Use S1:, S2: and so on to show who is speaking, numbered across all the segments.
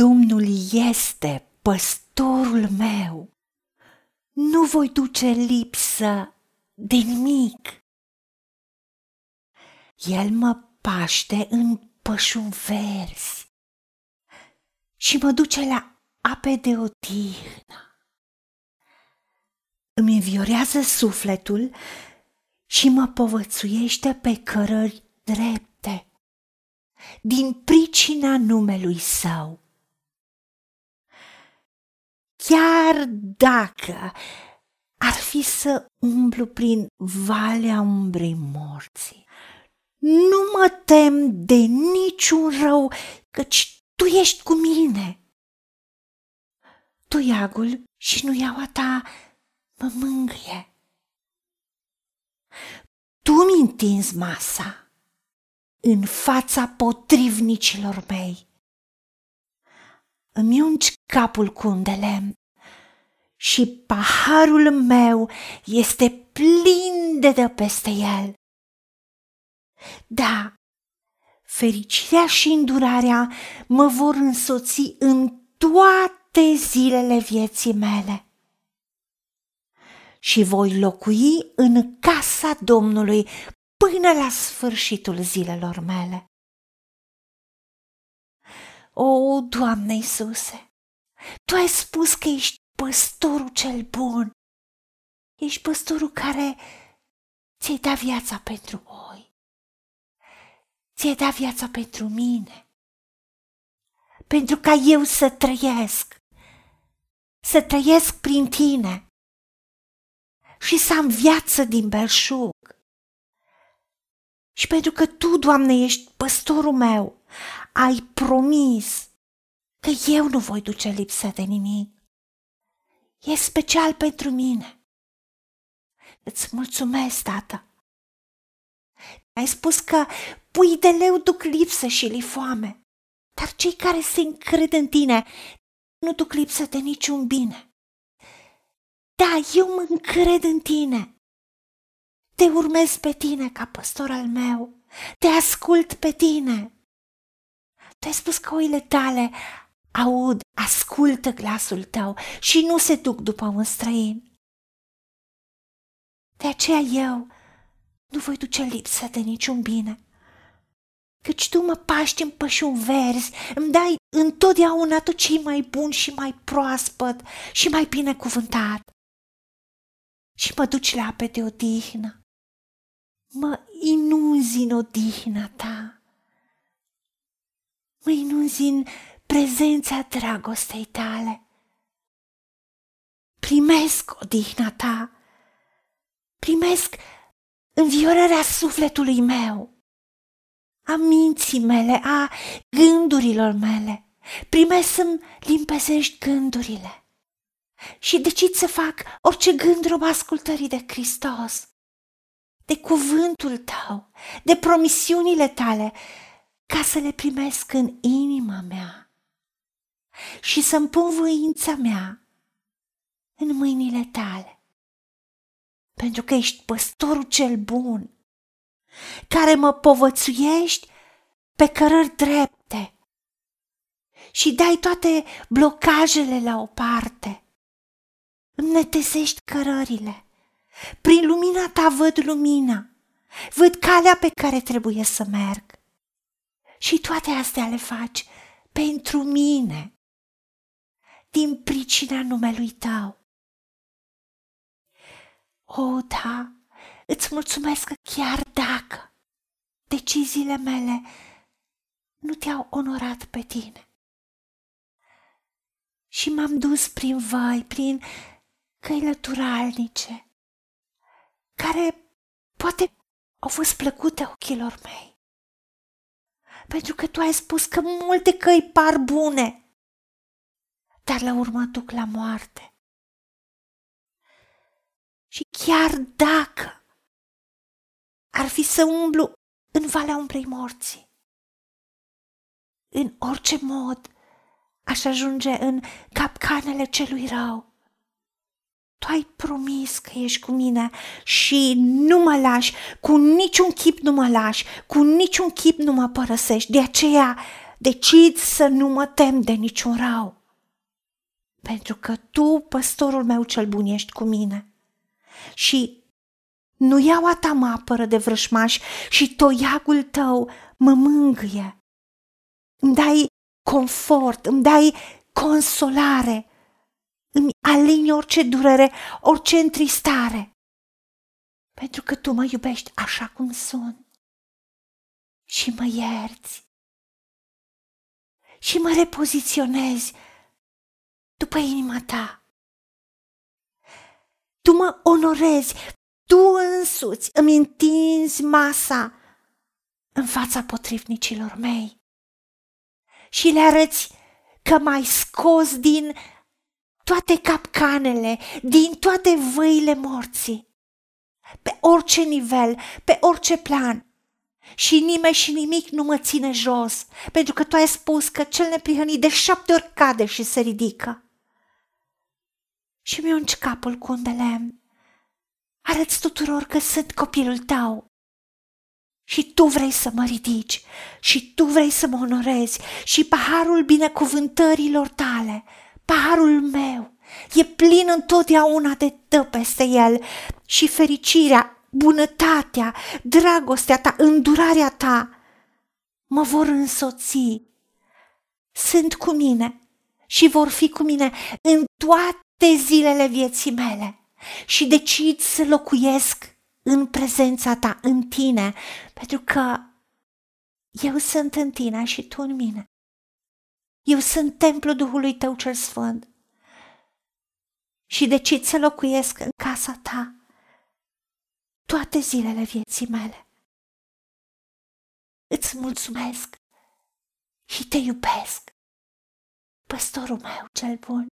S1: Domnul este păstorul meu. Nu voi duce lipsă de nimic. El mă paște în pășun verzi și mă duce la ape de odihnă. Îmi înviorează sufletul și mă povățuiește pe cărări drepte, din pricina numelui său. Chiar dacă ar fi să umblu prin valea umbrei morții, nu mă tem de niciun rău, căci tu ești cu mine. Tu iagul și nu iau ta mă mângâie. Tu mi întinzi masa în fața potrivnicilor mei. Îmi ungi capul cu un de lemn și paharul meu este plin de dă peste el. Da, fericirea și îndurarea mă vor însoți în toate zilele vieții mele. Și voi locui în casa Domnului până la sfârșitul zilelor mele. O, Doamne Iisuse, Tu ai spus că ești păstorul cel bun. Ești păstorul care ți-ai dat viața pentru oi. Ți-ai dat viața pentru mine. Pentru ca eu să trăiesc. Să trăiesc prin tine. Și să am viață din belșug. Și pentru că Tu, Doamne, ești păstorul meu, ai promis că eu nu voi duce lipsă de nimic. E special pentru mine. Îți mulțumesc, tată. Ai spus că pui de leu duc lipsă și li foame, dar cei care se încred în tine nu duc lipsă de niciun bine. Da, eu mă încred în tine. Te urmez pe tine ca păstor al meu. Te ascult pe tine. Tu ai spus că oile tale aud, ascultă glasul tău și nu se duc după un străin. De aceea eu nu voi duce lipsă de niciun bine. Căci tu mă paști în pășun verzi, îmi dai întotdeauna tot ce mai bun și mai proaspăt și mai binecuvântat. Și mă duci la ape de odihnă. Mă inunzi în odihna ta. Mă inunzi în prezența dragostei tale. Primesc odihna ta, primesc înviorarea sufletului meu, a minții mele, a gândurilor mele. Primesc să-mi limpezești gândurile și decid să fac orice gând rob ascultării de Hristos, de cuvântul tău, de promisiunile tale, ca să le primesc în inima mea și să-mi pun voința mea în mâinile tale. Pentru că ești păstorul cel bun, care mă povățuiești pe cărări drepte și dai toate blocajele la o parte. Îmi netezești cărările. Prin lumina ta văd lumina, văd calea pe care trebuie să merg. Și toate astea le faci pentru mine din pricina numelui tău. O, da, îți mulțumesc că chiar dacă deciziile mele nu te-au onorat pe tine. Și m-am dus prin vai, prin căi lăturalnice, care poate au fost plăcute ochilor mei. Pentru că tu ai spus că multe căi par bune, dar la urmă duc la moarte. Și chiar dacă ar fi să umblu în valea umbrei morții, în orice mod aș ajunge în capcanele celui rău. Tu ai promis că ești cu mine și nu mă lași, cu niciun chip nu mă lași, cu niciun chip nu mă părăsești. De aceea decid să nu mă tem de niciun rău. Pentru că tu, păstorul meu cel bun, ești cu mine. Și nu iau ta mă apără de vrășmași și toiagul tău mă mângâie. Îmi dai confort, îmi dai consolare, îmi alini orice durere, orice întristare. Pentru că tu mă iubești așa cum sunt și mă ierți și mă repoziționezi după inima ta. Tu mă onorezi, tu însuți îmi întinzi masa în fața potrivnicilor mei și le arăți că m-ai scos din toate capcanele, din toate văile morții, pe orice nivel, pe orice plan. Și nimeni și nimic nu mă ține jos, pentru că tu ai spus că cel neprihănit de șapte ori cade și se ridică. Și mi-a unci capul cu un de lemn. Arăți tuturor că sunt copilul tău și tu vrei să mă ridici și tu vrei să mă onorezi și paharul binecuvântărilor tale, paharul meu, e plin întotdeauna de dă peste el și fericirea, bunătatea, dragostea ta, îndurarea ta mă vor însoți. Sunt cu mine și vor fi cu mine în toate zilele vieții mele și decid să locuiesc în prezența ta, în tine, pentru că eu sunt în tine și tu în mine. Eu sunt templul Duhului tău cel sfânt și decid să locuiesc în casa ta toate zilele vieții mele. Îți mulțumesc și te iubesc, păstorul meu cel bun.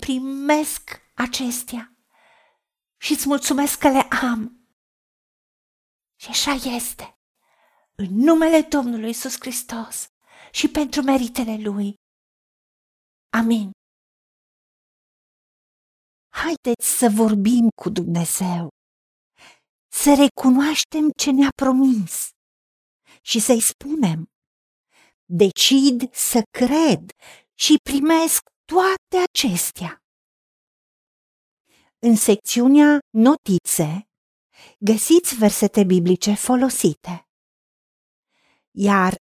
S1: Primesc acestea și îți mulțumesc că le am. Și așa este. În numele Domnului Isus Hristos și pentru meritele Lui. Amin. Haideți să vorbim cu Dumnezeu, să recunoaștem ce ne-a promis și să-i spunem, decid să cred și primesc toate acestea. În secțiunea Notițe găsiți versete biblice folosite. Iar